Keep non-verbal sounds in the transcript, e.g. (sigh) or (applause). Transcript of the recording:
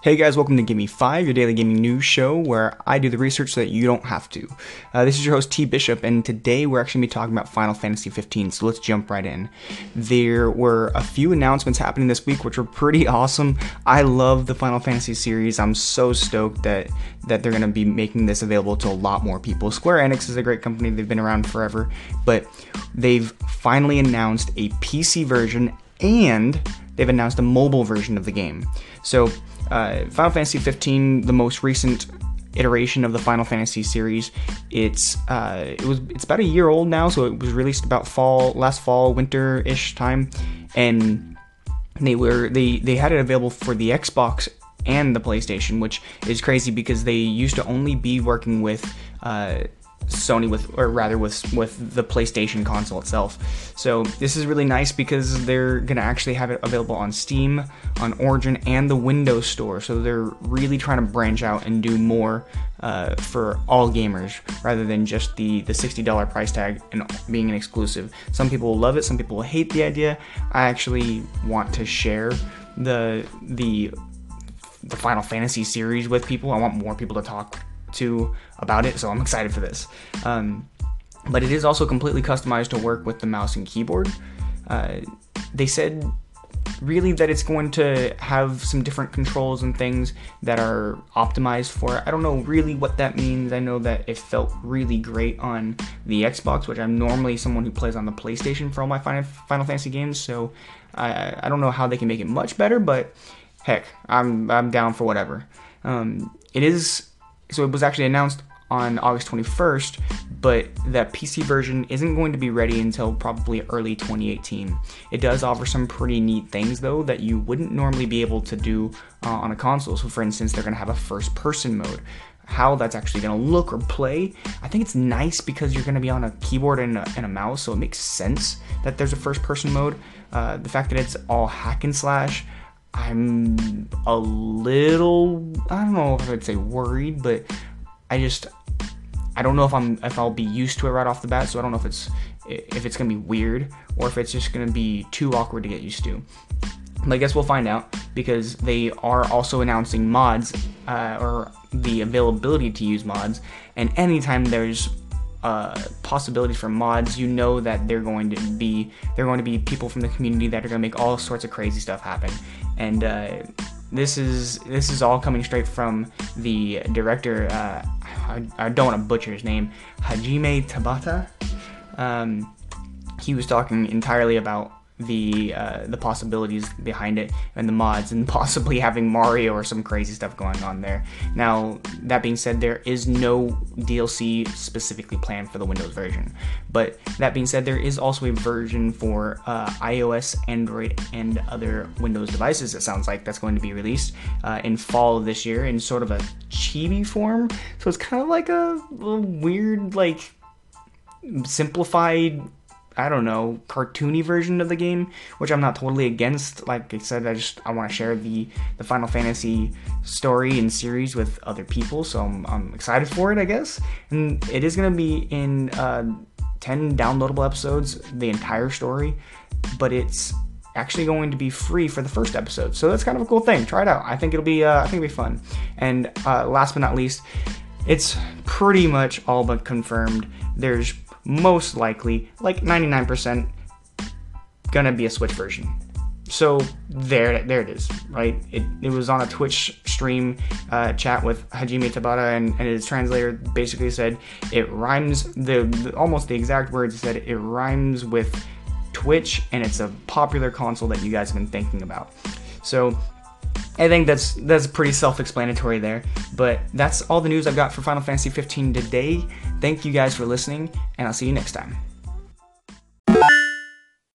Hey guys, welcome to Gimme 5, your daily gaming news show where I do the research so that you don't have to. Uh, this is your host T Bishop, and today we're actually going to be talking about Final Fantasy 15, so let's jump right in. There were a few announcements happening this week which were pretty (laughs) awesome. I love the Final Fantasy series. I'm so stoked that, that they're going to be making this available to a lot more people. Square Enix is a great company, they've been around forever, but they've finally announced a PC version and they've announced a mobile version of the game. So, uh, Final Fantasy 15, the most recent iteration of the Final Fantasy series. It's uh, it was it's about a year old now, so it was released about fall last fall winter ish time, and they were they they had it available for the Xbox and the PlayStation, which is crazy because they used to only be working with uh, Sony with, or rather with with the PlayStation console itself. So this is really nice because they're gonna actually have it available on Steam, on Origin, and the Windows Store. So they're really trying to branch out and do more uh, for all gamers rather than just the the sixty dollar price tag and being an exclusive. Some people will love it, some people will hate the idea. I actually want to share the the the Final Fantasy series with people. I want more people to talk to about it, so I'm excited for this. Um, but it is also completely customized to work with the mouse and keyboard. Uh, they said really that it's going to have some different controls and things that are optimized for it. I don't know really what that means. I know that it felt really great on the Xbox, which I'm normally someone who plays on the PlayStation for all my Final, Final Fantasy games, so I, I don't know how they can make it much better, but heck, I'm, I'm down for whatever. Um, it is so it was actually announced on August 21st, but that PC version isn't going to be ready until probably early 2018. It does offer some pretty neat things though that you wouldn't normally be able to do uh, on a console. So for instance, they're going to have a first person mode. How that's actually going to look or play, I think it's nice because you're going to be on a keyboard and a, and a, mouse, so it makes sense that there's a first person mode. Uh, the fact that it's all hack and slash, I'm a little I don't know if I'd say worried, but I just I don't know if I'm if I'll be used to it right off the bat, so I don't know if it's if it's gonna be weird or if it's just gonna be too awkward to get used to. But I guess we'll find out because they are also announcing mods uh, or the availability to use mods, and anytime there's uh, possibilities for mods, you know that they're going to be they're going to be people from the community that are going to make all sorts of crazy stuff happen. And uh, this is this is all coming straight from the director. Uh, I, I, don't want to butcher his name, Hajime Tabata. Um, he was talking entirely about the uh, the possibilities behind it and the mods and (laughs) possibly having Mario or some crazy stuff going on there. Now that being said, there is no DLC specifically planned for the Windows version, but that being said, there is also a version for uh, iOS, Android, and other Windows devices. It sounds like that's going to be released uh, in fall of this year in sort of a chibi form. So it's kind of like a, a weird like simplified I don't know, cartoony version of the game, which I'm not totally against. Like I said, I just I want to share the the Final Fantasy story and series with other people, so I'm, I'm excited for it, I guess. And it is gonna be in uh, 10 downloadable episodes, the entire story, but it's actually going to be free for the first episode. So that's kind of a cool thing. Try it out. I think it'll be uh, I think it'll be fun. And uh, last but not least, it's pretty much all but confirmed. There's most likely, like 99%, gonna be a Switch version. So there, there it is, right? It, it was on a Twitch stream uh, chat with Hajime Tabata, and, and his translator basically said it rhymes. The, the almost the exact words He said it rhymes with Twitch, and it's a popular console that you guys have been thinking about. So I think that's that's pretty self-explanatory there. But that's all the news I've got for Final Fantasy 15 today. Thank you guys for listening, and I'll see you next time.